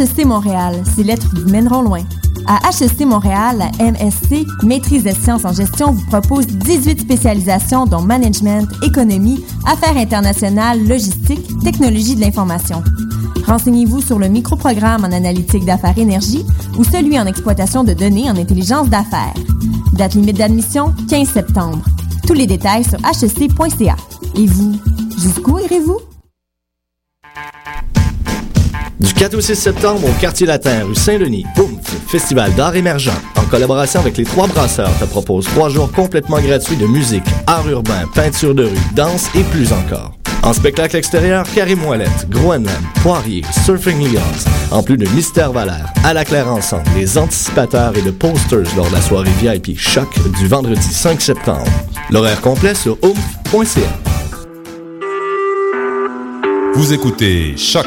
HEC Montréal, ces lettres vous mèneront loin. À HEC Montréal, la MSC, Maîtrise des sciences en gestion, vous propose 18 spécialisations dont management, économie, affaires internationales, logistique, technologie de l'information. Renseignez-vous sur le microprogramme en analytique d'affaires énergie ou celui en exploitation de données en intelligence d'affaires. Date limite d'admission 15 septembre. Tous les détails sur hec.ca. Et vous, jusqu'où irez-vous? Du 4 au 6 septembre au Quartier Latin, rue Saint-Denis, Oomph, Festival d'art émergent, en collaboration avec les trois brasseurs, te propose trois jours complètement gratuits de musique, art urbain, peinture de rue, danse et plus encore. En spectacle extérieur, Karim Ouellette, Groenland, Poirier, Surfing Lions, en plus de Mystère Valère, À la Claire Ensemble, les anticipateurs et de posters lors de la soirée VIP Choc du vendredi 5 septembre. L'horaire complet sur oomph.ca. Vous écoutez Choc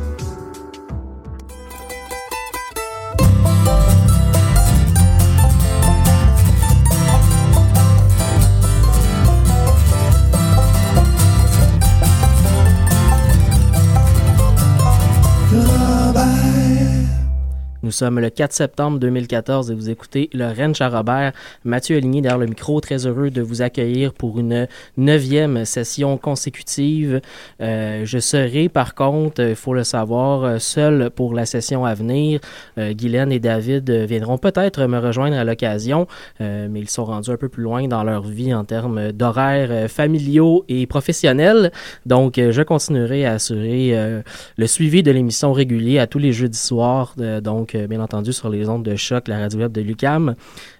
Nous sommes le 4 septembre 2014 et vous écoutez le Rennes Charrobert. Mathieu Aligné derrière le micro, très heureux de vous accueillir pour une neuvième session consécutive. Euh, je serai par contre, il faut le savoir, seul pour la session à venir. Euh, Guylaine et David viendront peut-être me rejoindre à l'occasion, euh, mais ils sont rendus un peu plus loin dans leur vie en termes d'horaires familiaux et professionnels. Donc, je continuerai à assurer le suivi de l'émission régulier à tous les jeudis soirs. donc, bien entendu, sur les ondes de choc, la radio web de Lucam.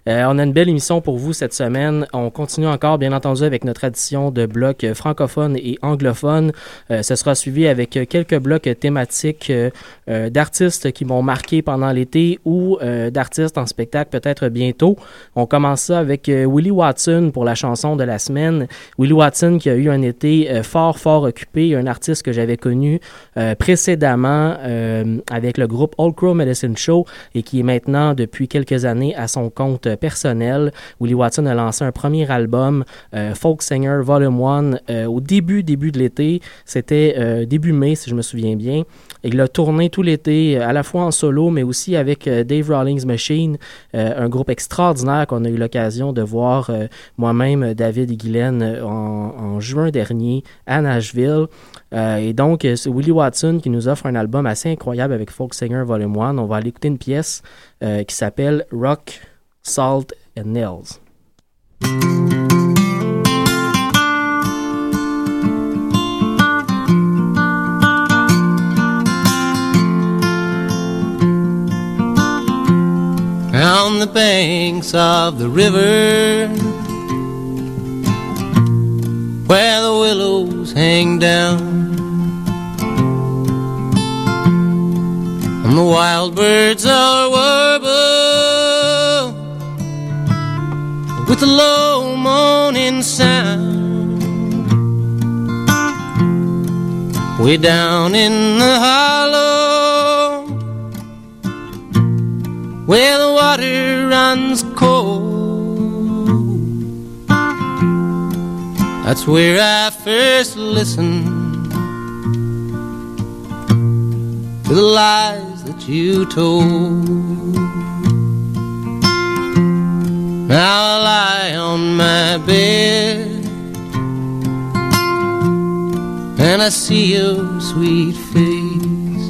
Euh, on a une belle émission pour vous cette semaine. On continue encore, bien entendu, avec notre tradition de blocs francophones et anglophones. Euh, ce sera suivi avec quelques blocs thématiques euh, d'artistes qui m'ont marqué pendant l'été ou d'artistes en spectacle peut-être bientôt. On commence ça avec Willie Watson pour la chanson de la semaine. Willie Watson qui a eu un été fort, fort occupé, un artiste que j'avais connu précédemment avec le groupe Old Crow Medicine Show et qui est maintenant depuis quelques années à son compte personnel. Willie Watson a lancé un premier album, euh, Folk Singer Volume 1, euh, au début, début de l'été. C'était euh, début mai, si je me souviens bien. Il a tourné tout l'été, à la fois en solo, mais aussi avec Dave Rawlings Machine, un groupe extraordinaire qu'on a eu l'occasion de voir moi-même, David et Guylaine, en, juin dernier à Nashville. Et donc, c'est Willie Watson qui nous offre un album assez incroyable avec Folk Singer Volume 1. On va aller écouter une pièce qui s'appelle Rock salt, and nails. On the banks of the river where the hang down and the wild birds are warble with a low moaning sound. Way down in the hollow, where the water runs That's where I first listened to the lies that you told. Now I lie on my bed and I see your sweet face.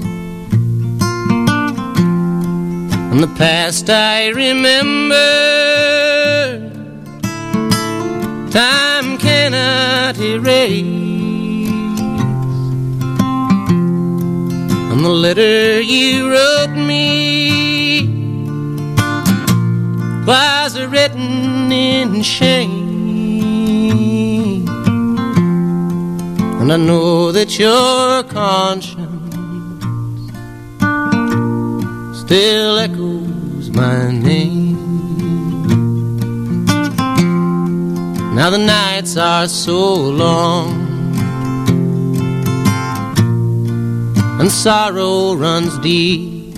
And the past I remember, time cannot erase. And the letter you wrote me was written in shame. And I know that your conscience still echoes my name. Now the nights are so long. And sorrow runs deep.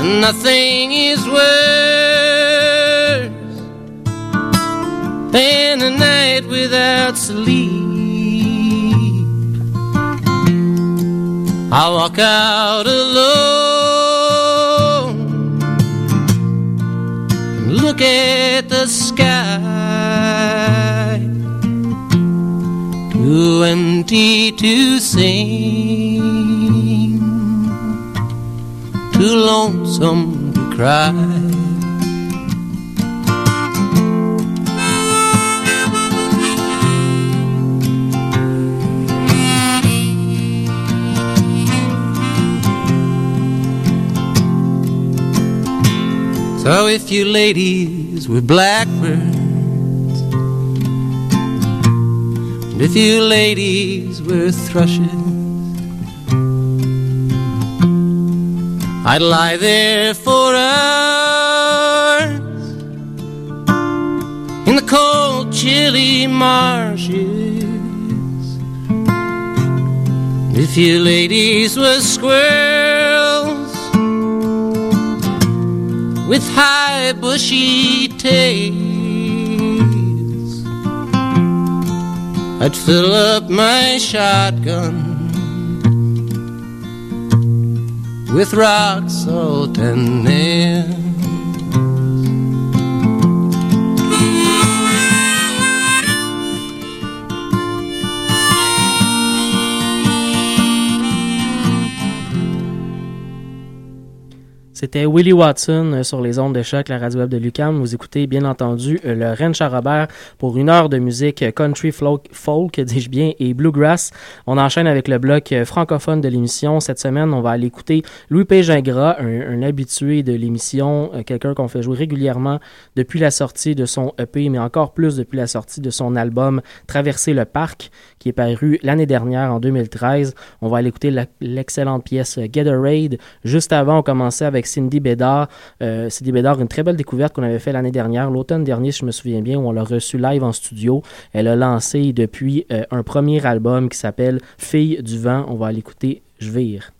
And nothing is worse Than a night without sleep. I walk out alone. Look at the sky. Too empty to sing, too lonesome to cry. So if you ladies were blackbirds, and if you ladies were thrushes, I'd lie there for hours in the cold, chilly marshes. If you ladies were squirrels with high bushy tails. I'd fill up my shotgun with rock salt and nails. C'était Willie Watson euh, sur les ondes de choc, la radio web de Lucam. Vous écoutez bien entendu euh, le Ren Robert pour une heure de musique euh, country folk, folk dis-je bien, et bluegrass. On enchaîne avec le bloc francophone de l'émission. Cette semaine, on va aller écouter Louis P. Gingras, un, habitué de l'émission, quelqu'un qu'on fait jouer régulièrement depuis la sortie de son EP, mais encore plus depuis la sortie de son album Traverser le parc, qui est paru l'année dernière, en 2013. On va aller écouter l'excellente pièce Get a Raid. Juste avant, on commençait avec Cindy Bédard. Euh, Cindy Bédard, une très belle découverte qu'on avait fait l'année dernière, l'automne dernier, si je me souviens bien, où on l'a reçue live en studio. Elle a lancé depuis euh, un premier album qui s'appelle Fille du vent. On va l'écouter. Je vire.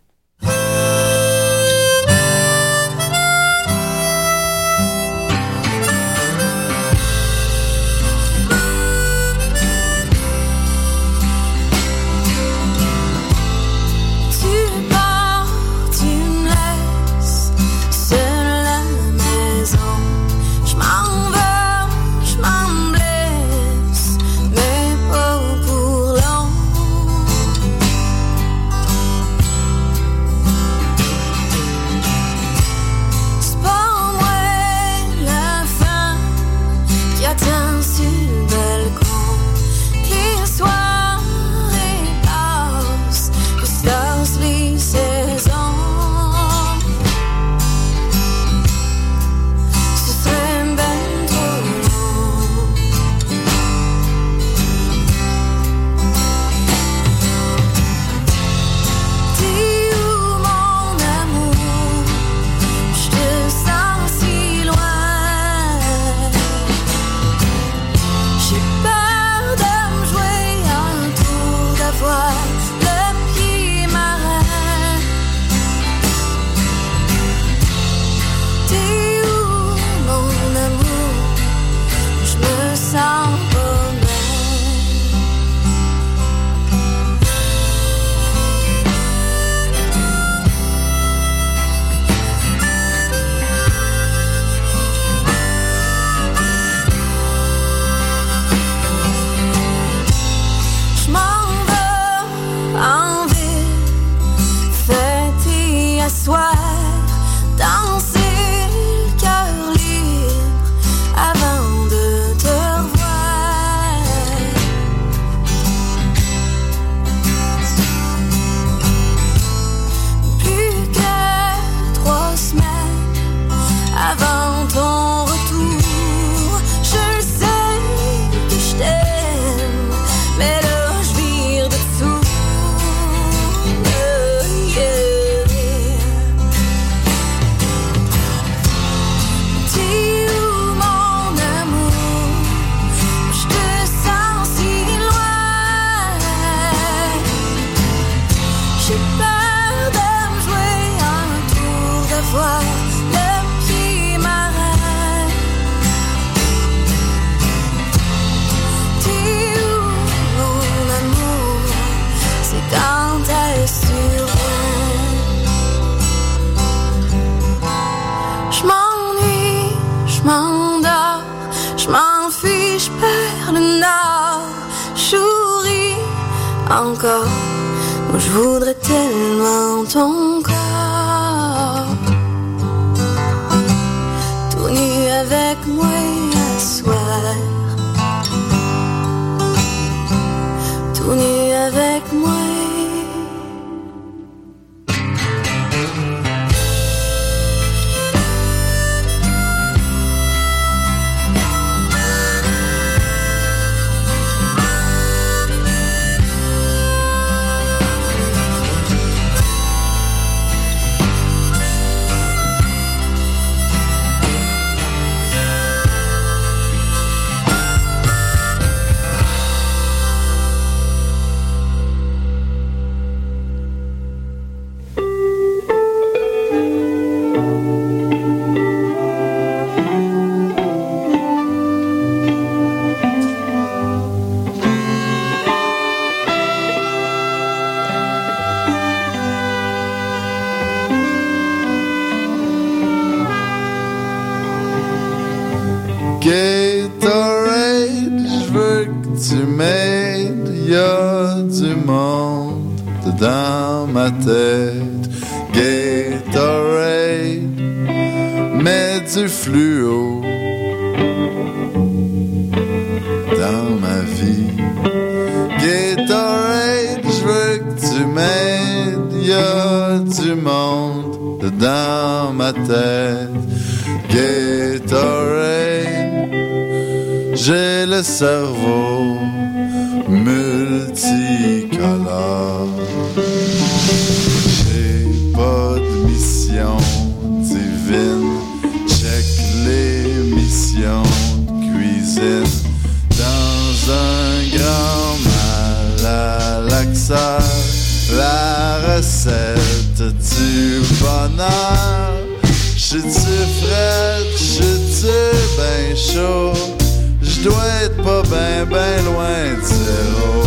En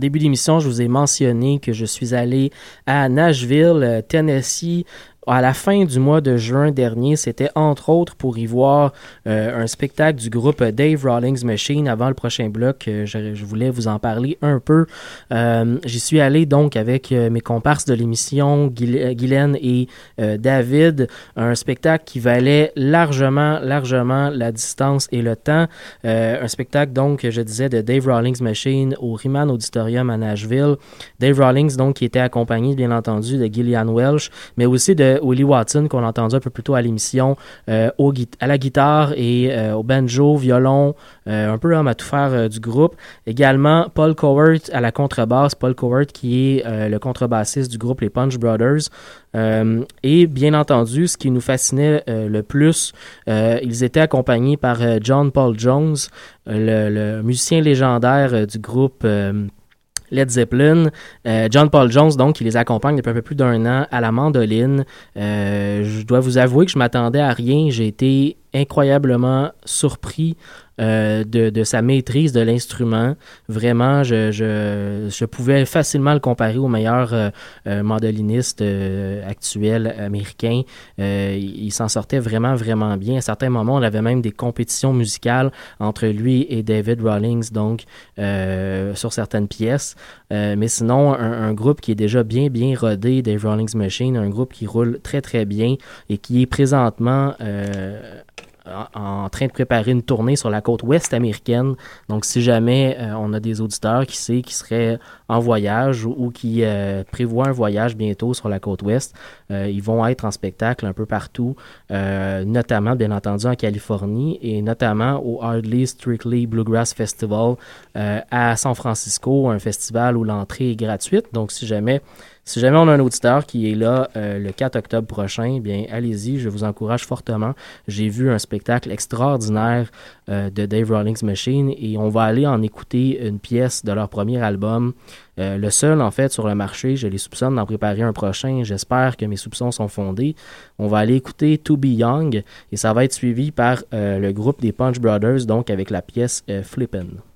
début d'émission, je vous ai mentionné que je suis allé à Nashville, Tennessee, à la fin du mois de juin dernier, c'était entre autres pour y voir un spectacle du groupe Dave Rawlings Machine. Avant le prochain bloc, je, voulais vous en parler un peu. J'y suis allé donc avec mes comparses de l'émission, Guylaine et David, un spectacle qui valait largement, largement la distance et le temps. un spectacle donc, je disais, de Dave Rawlings Machine au Riemann Auditorium à Nashville. Dave Rawlings, donc, qui était accompagné, bien entendu, de Gillian Welsh, mais aussi de Willie Watson, qu'on a entendu un peu plus tôt à l'émission, euh, à la guitare et euh, au banjo, violon, euh, un peu l'homme à tout faire du groupe. Également, Paul Cowart à la contrebasse. Paul Cowart, qui est le contrebassiste du groupe Les Punch Brothers. et bien entendu, ce qui nous fascinait le plus, ils étaient accompagnés par John Paul Jones, le, musicien légendaire du groupe Led Zeppelin. Euh, John Paul Jones, donc, il les accompagne depuis un peu plus d'un an à la mandoline. Euh, je dois vous avouer que je m'attendais à rien. J'ai été incroyablement surpris euh, de, sa maîtrise de l'instrument. Vraiment, je, je, pouvais facilement le comparer au meilleur euh, euh, mandoliniste actuel américain. il, s'en sortait vraiment, vraiment bien. À certains moments, on avait même des compétitions musicales entre lui et David Rawlings, donc, sur certaines pièces. mais sinon, un, un, groupe qui est déjà bien, bien rodé, Dave Rawlings Machine, un groupe qui roule très, très bien et qui est présentement en, train de préparer une tournée sur la côte ouest américaine. Donc, si jamais euh, on a des auditeurs qui sait qui seraient en voyage ou, qui euh, prévoient un voyage bientôt sur la côte ouest, euh, ils vont être en spectacle un peu partout, notamment, bien entendu, en Californie et notamment au Hardly Strictly Bluegrass Festival à San Francisco, un festival où l'entrée est gratuite. Donc, si jamais si jamais on a un auditeur qui est là euh, le 4 octobre prochain, eh bien allez-y, je vous encourage fortement. J'ai vu un spectacle extraordinaire euh, de Dave Rawlings Machine et on va aller en écouter une pièce de leur premier album. Euh, le seul en fait sur le marché, je les soupçonne d'en préparer un prochain. J'espère que mes soupçons sont fondés. On va aller écouter To Be Young et ça va être suivi par le groupe des Punch Brothers, donc avec la pièce Flippin'.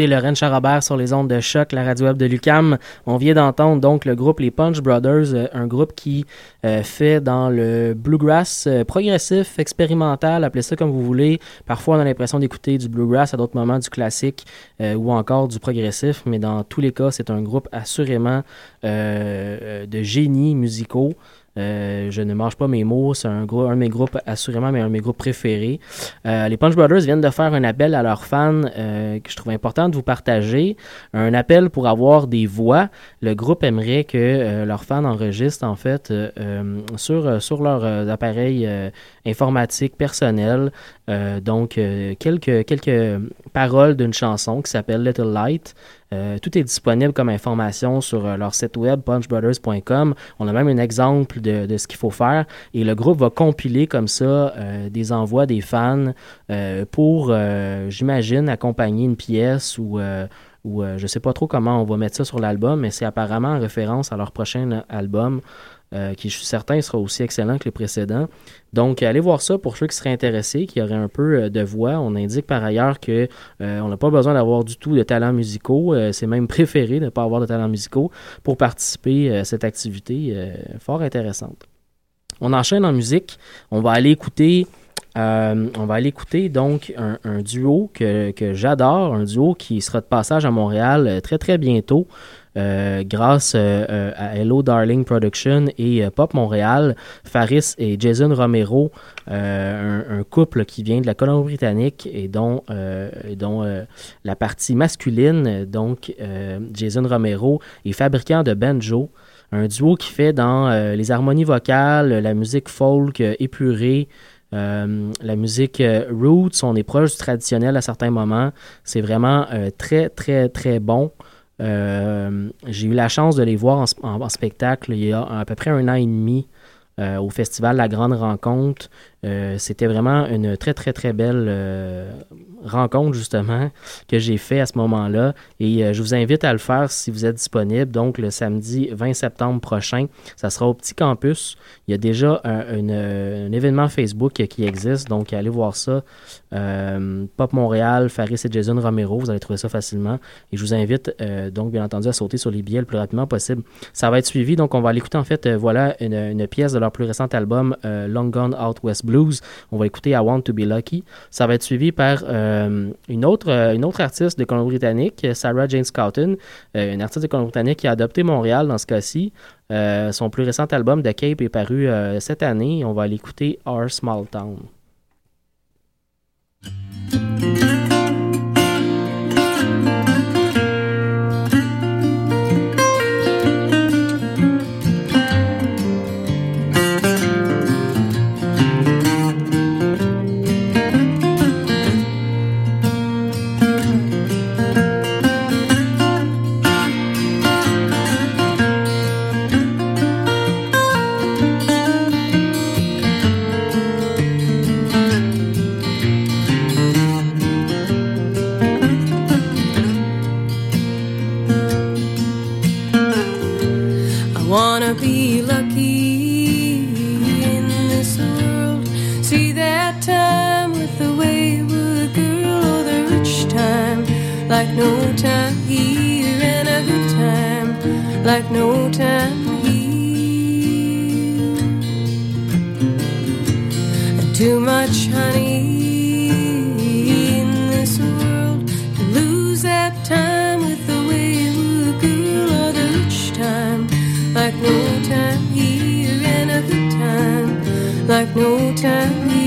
Écoutez Lorraine Charabert sur les ondes de choc, la radio web de Lucam. On vient d'entendre donc le groupe Les Punch Brothers, euh, un groupe qui euh, fait dans le bluegrass euh, progressif, expérimental, appelez ça comme vous voulez. Parfois, on a l'impression d'écouter du bluegrass, à d'autres moments du classique ou encore du progressif, mais dans tous les cas, c'est un groupe assurément de génies musicaux. Euh, je ne mange pas mes mots, c'est un, un de mes groupes, assurément, mais un de mes groupes préférés. Euh, les Punch Brothers viennent de faire un appel à leurs fans euh, que je trouve important de vous partager. Un appel pour avoir des voix. Le groupe aimerait que leurs fans enregistrent, en fait, sur, sur leurs appareils informatiques personnels. donc, quelques, quelques paroles d'une chanson qui s'appelle Little Light. Euh, tout est disponible comme information sur euh, leur site web punchbrothers.com. On a même un exemple de, ce qu'il faut faire et le groupe va compiler comme ça euh, des envois des fans pour, j'imagine, accompagner une pièce ou ou je sais pas trop comment on va mettre ça sur l'album, mais c'est apparemment en référence à leur prochain album. Euh, qui je suis certain sera aussi excellent que les précédents. Donc, allez voir ça pour ceux qui seraient intéressés, qui auraient un peu euh, de voix. On indique par ailleurs que euh, on n'a pas besoin d'avoir du tout de talents musicaux. c'est même préféré de ne pas avoir de talents musicaux pour participer à cette activité fort intéressante. On enchaîne en musique. On va aller écouter on va aller écouter donc un, duo que, que j'adore, un duo qui sera de passage à Montréal très très bientôt. Euh, grâce euh, euh, à Hello Darling Production et Pop Montréal, Faris et Jason Romero, un, couple qui vient de la Colombie-Britannique et dont, dont la partie masculine, donc Jason Romero, est fabricant de banjo. Un duo qui fait dans les harmonies vocales, la musique folk épurée, la musique roots, on est proche du traditionnel à certains moments. C'est vraiment très, très, très bon. Euh, j'ai eu la chance de les voir en, spectacle il y a à peu près un an et demi euh, au festival La Grande Rencontre. Euh, c'était vraiment une très, très, très belle rencontre, justement, que j'ai fait à ce moment-là. Et euh, je vous invite à le faire si vous êtes disponible. Donc, le samedi 20 septembre prochain, ça sera au Petit Campus. Il y a déjà un, événement Facebook qui existe. Donc, allez voir ça. Pop Montréal, Faris et Jason Romero. Vous allez trouver ça facilement. Et je vous invite, donc, bien entendu, à sauter sur les billets le plus rapidement possible. Ça va être suivi. Donc, on va l'écouter, en fait, voilà une, une, pièce de leur plus récent album, Long Gone Out West blues. On va écouter I Want to Be Lucky. Ça va être suivi par euh, une, autre, euh, une autre artiste de Colombie-Britannique, Sarah Jane Scouten, euh, une artiste de Colombie-Britannique qui a adopté Montréal dans ce cas-ci. son plus récent album, The Cape, est paru cette année. On va l'écouter Our Small Town. like no time here and a good time like no time here. Too much honey in this world to lose that time with the way wayward girl or the rich time like no time here and a good time like no time here.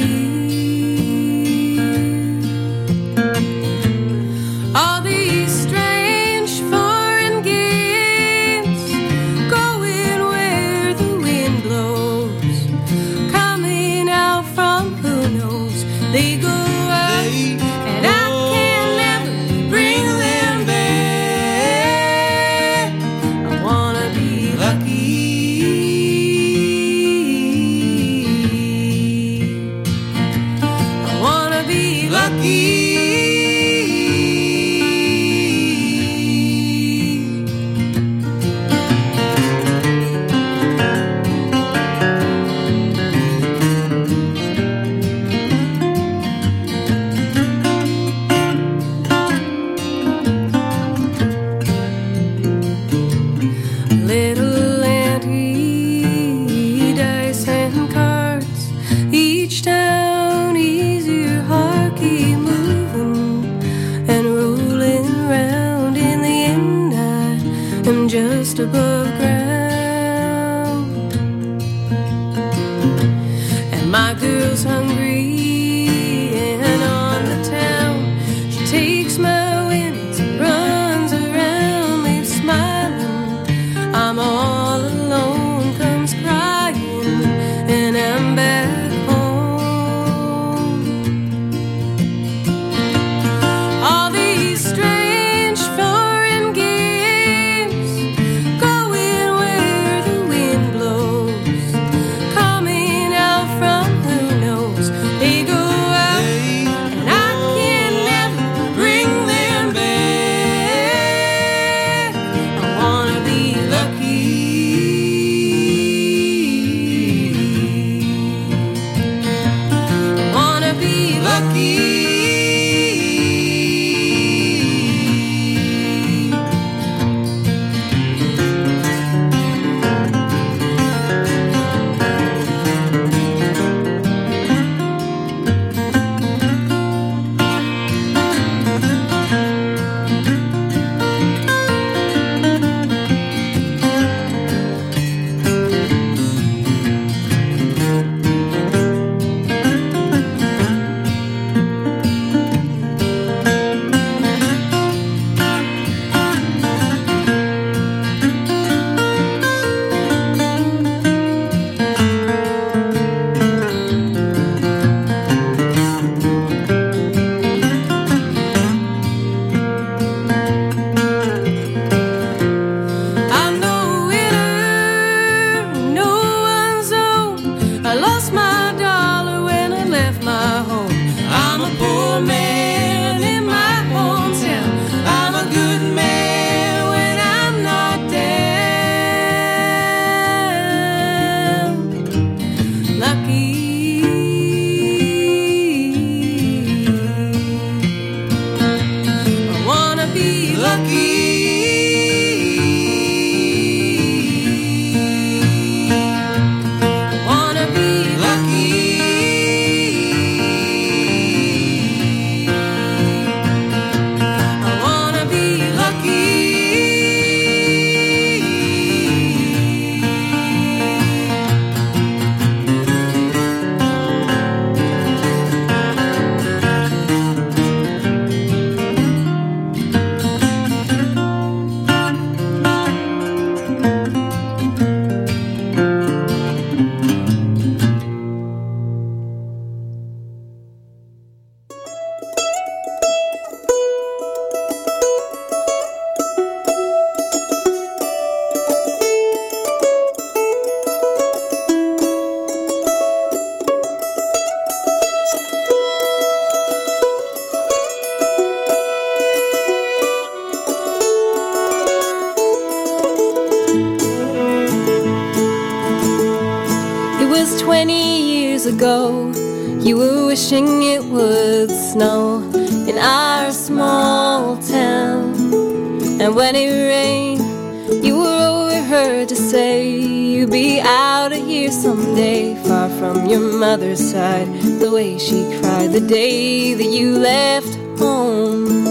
Mother's side. The way she cried the day that you left home.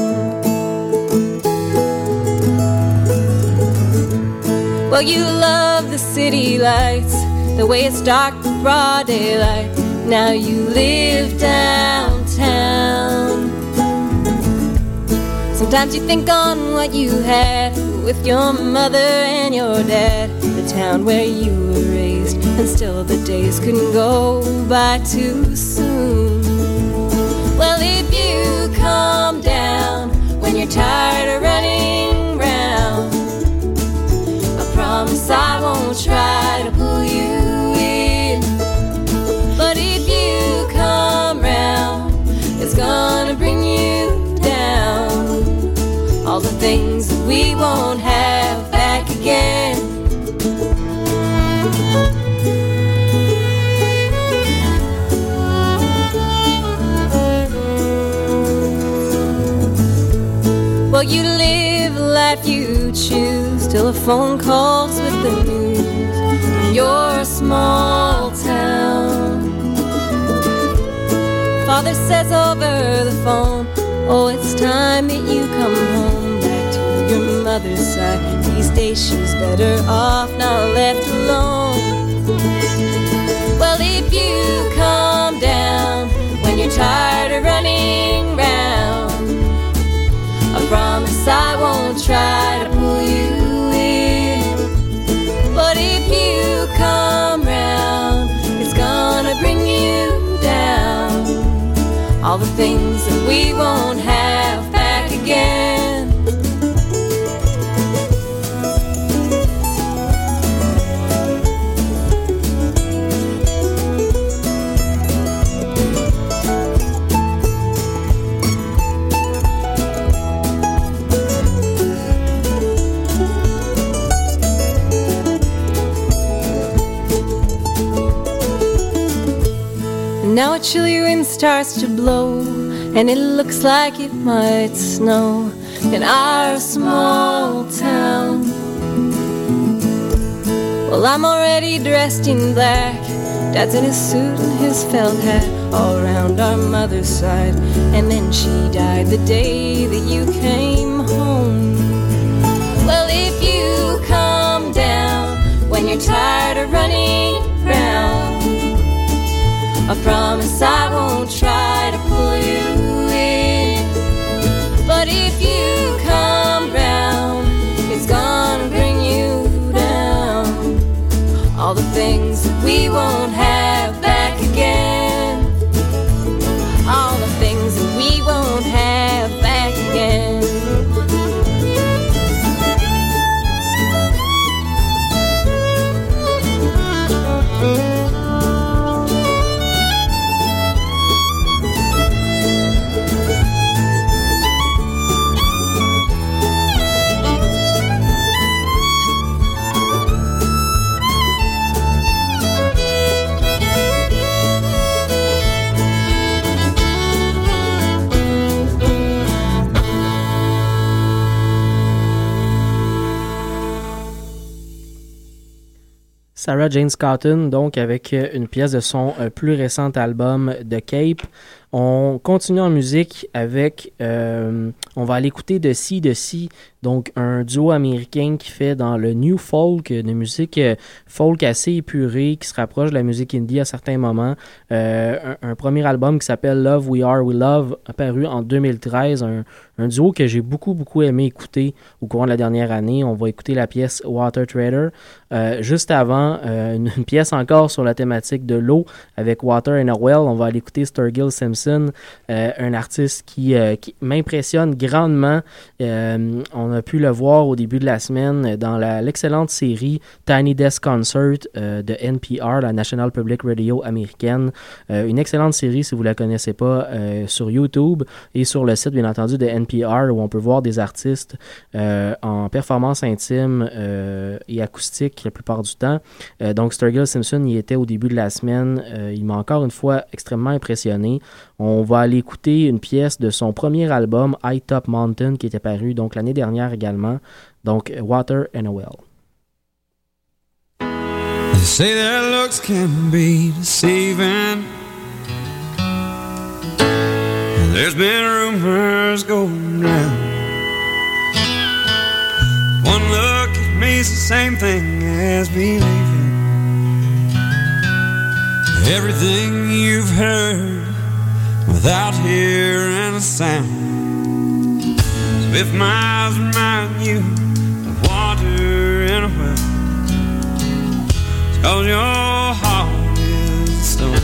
Well, you love the city lights, the way it's dark broad daylight. Now you live downtown. Sometimes you think on what you had with your mother and your dad, the town where you and still the days couldn't go by too soon. Well, if you calm down when you're tired of running round, I promise I won't try to pull you in. But if you come round, it's gonna bring you down. All the things that we won't have back again. You live a life you choose, telephone calls with the news of your small town. Father says over the phone, Oh, it's time that you come home back to your mother's side. These days she's better off not left alone. Well, if you calm down when you're tired of running round, I won't try to pull you in. But if you come round, it's gonna bring you down. All the things that we won't have back again. Now a chilly wind starts to blow, and it looks like it might snow in our small town. Well, I'm already dressed in black. Dad's in his suit and his felt hat all around our mother's side. And then she died the day that you came home. Well, if you come down when you're tired of running round, I promise I won't try to pull you in. But if you come round, it's gonna bring you down. All the things that we won't have Sarah Jane Scotton, donc avec euh, une pièce de son euh, plus récent album The Cape. On continue en musique avec, euh, on va aller écouter de Si de Si, donc un duo américain qui fait dans le new folk, de musique euh, folk assez épurée, qui se rapproche de la musique indie à certains moments. Euh, un, premier album qui s'appelle Love We Are We Love, apparu en 2013, un, duo que j'ai beaucoup beaucoup aimé écouter au courant de la dernière année. On va écouter la pièce Water Trader. Euh, juste avant, euh, une, pièce encore sur la thématique de l'eau avec Water and a Well. On va aller écouter Sturgill Simpson un artiste qui, m'impressionne grandement. A pu le voir au début de la semaine dans l'excellente série Tiny Desk Concert de NPR, la National Public Radio américaine. une excellente série, si vous ne la connaissez pas, sur YouTube et sur le site, bien entendu, de NPR, où on peut voir des artistes en performance intime et acoustique la plupart du temps. donc, Sturgill Simpson y était au début de la semaine. il m'a encore une fois extrêmement impressionné. On va aller écouter une pièce de son premier album, High Top Mountain, qui était paru donc l'année dernière également. Donc, Water and a Well. They say their looks can be deceiving. There's been rumors going round. One look at me's the same thing as believing. Everything you've heard without hearing a sound. So if my eyes remind you of water in a well, cause your heart is stone.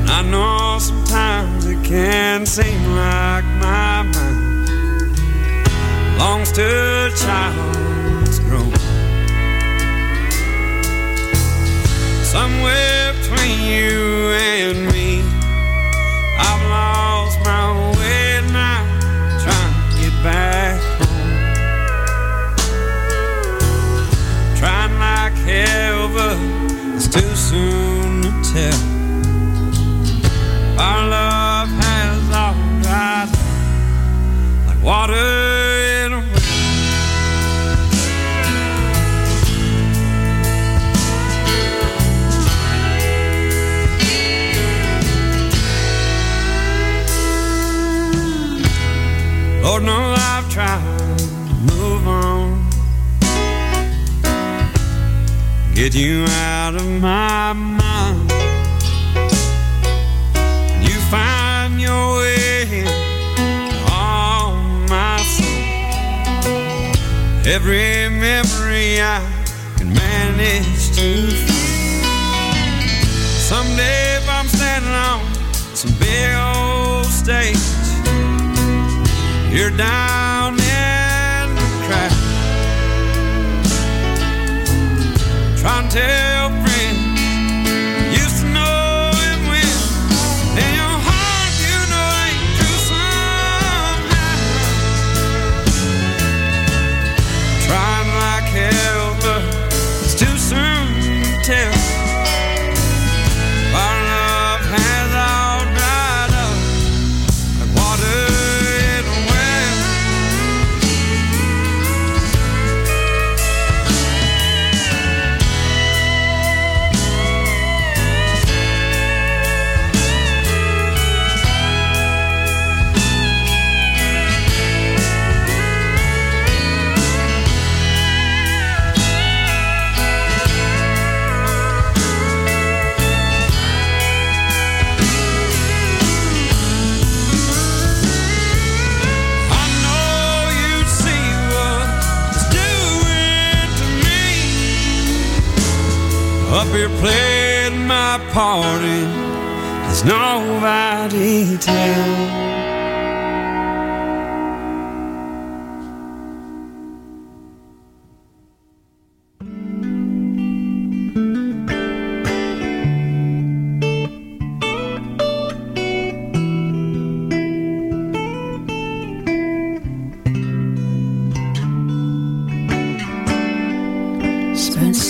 And I know sometimes it can seem like my mind belongs to a child that's somewhere between you and me. I've lost my way now, trying to get back home. Trying like hell, but it's too soon to tell. Our love has all dried like water. Lord knows I've tried to move on. Get you out of my mind. You find your way on my soul. Every memory I can manage to feel. Someday if I'm standing on some big old stage you're down in the crack. Trying to party, there's nobody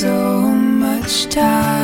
so much time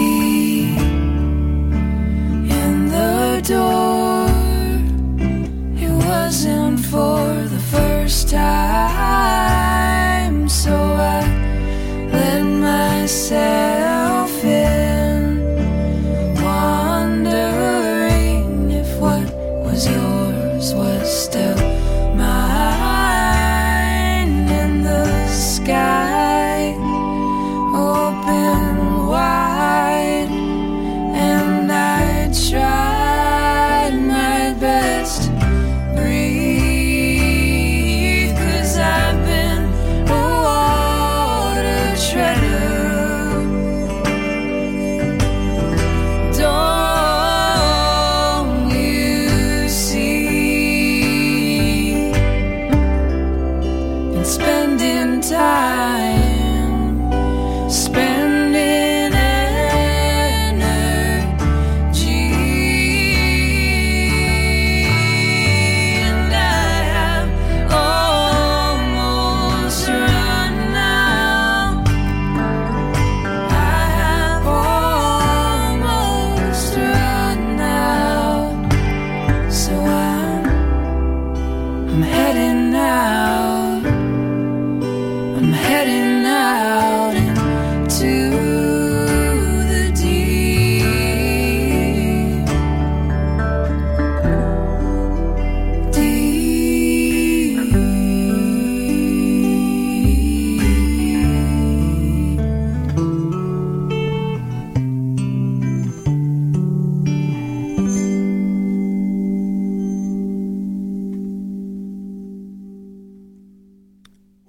You.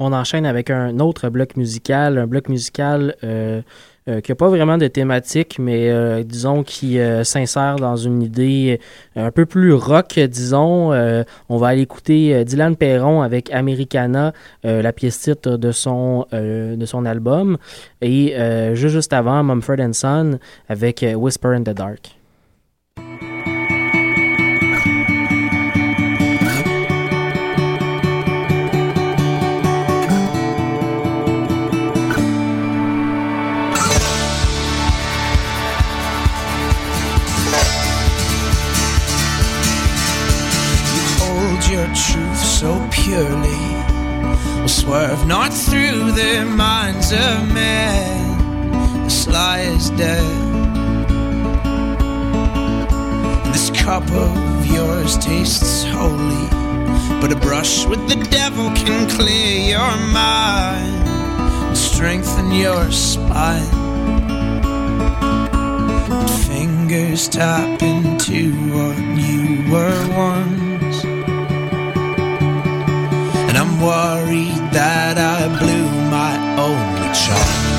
On enchaîne avec un autre bloc musical, un bloc musical euh, euh, qui n'a pas vraiment de thématique, mais euh, disons qui s'insère dans une idée un peu plus rock, disons. On va aller écouter Dylan Perron avec Americana, la pièce titre de son, de son album, et juste, juste avant, Mumford Son avec Whisper in the Dark. Will swerve not through the minds of men. The sly is dead. And this cup of yours tastes holy, but a brush with the devil can clear your mind and strengthen your spine. But fingers tap into what you were once. Worried that I blew my only chance.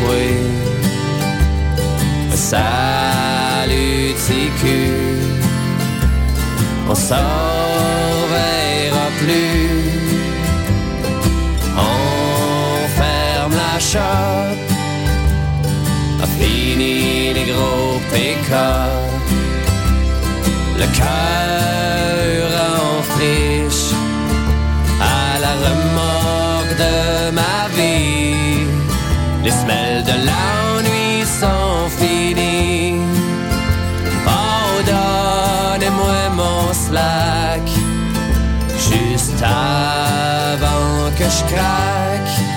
Toi. Salut, TQ. On s'en verra plus. On ferme la shop. A fini les gros pécards. Le cœur en friche. À la remorque de ma Arschkraak.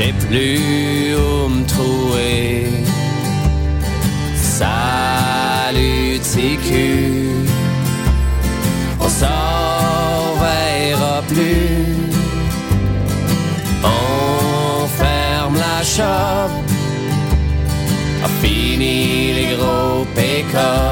Sais plus où me trouver. Salut TQ, on s'en verra plus. On ferme la shop, a fini les gros pécards.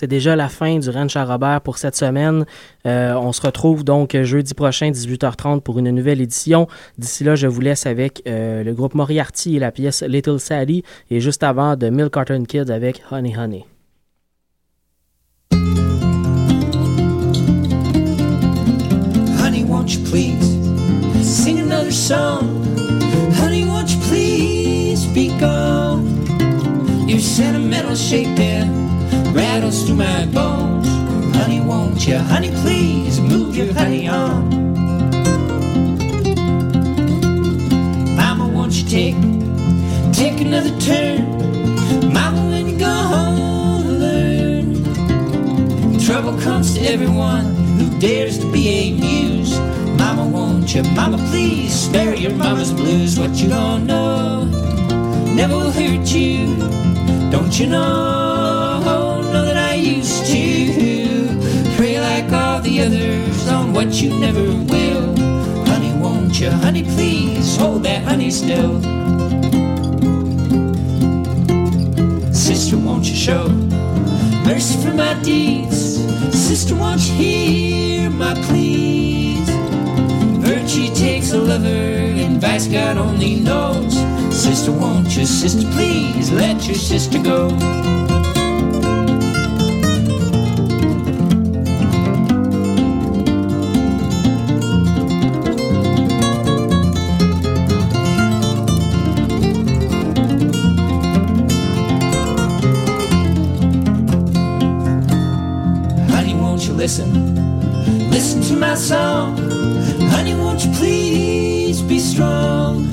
C'est déjà la fin du Ranch à Robert pour cette semaine. Euh, on se retrouve donc jeudi prochain, 18h30, pour une nouvelle édition. D'ici là, je vous laisse avec euh, le groupe Moriarty et la pièce Little Sadie, et juste avant, de Milk Carton Kids avec Honey Honey. Honey, won't please sing another song? Honey, won't please be gone? Sentimental rattles through my bones. Honey, won't you? Honey, please move your honey on. Mama, won't you take take another turn? Mama, when you go home to learn. Trouble comes to everyone who dares to be a muse. Mama, won't you? Mama, please spare your mama's blues. What you don't know never will hurt you. Don't you? Know the others on what you never will. Honey, won't you? Honey, please hold that honey still. Sister, won't you show mercy for my deeds? Sister, won't you hear my pleas? Virtue takes a lover, and vice God only knows. Sister, won't you? Sister, please let your sister go. listen, listen to my song. Honey, won't you please be strong?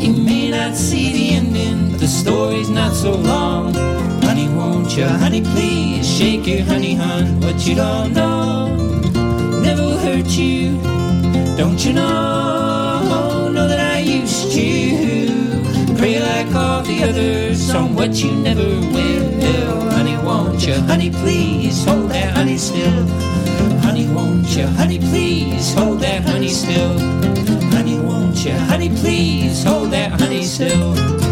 You may not see the ending, but the story's not so long. Honey, won't you, honey, please shake it, honey, hon. What you don't know never hurt you, don't you know? Know that I used to pray like all the others on what you never will won't you, honey, please hold that honey still? Honey, won't you, honey, please hold that honey still? Honey, won't you, honey, please hold that honey still?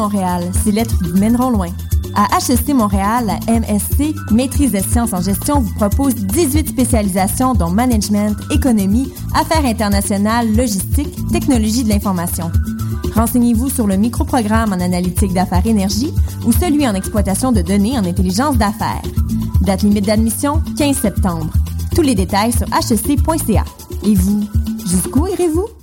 Montréal, ces lettres vous mèneront loin. À HSC Montréal, la MSC, Maîtrise des sciences en gestion, vous propose 18 spécialisations dont management, économie, affaires internationales, logistique, technologie de l'information. Renseignez-vous sur le microprogramme en analytique d'affaires énergie ou celui en exploitation de données en intelligence d'affaires. Date limite d'admission 15 septembre. Tous les détails sur hsc.ca. Et vous, jusqu'où irez-vous?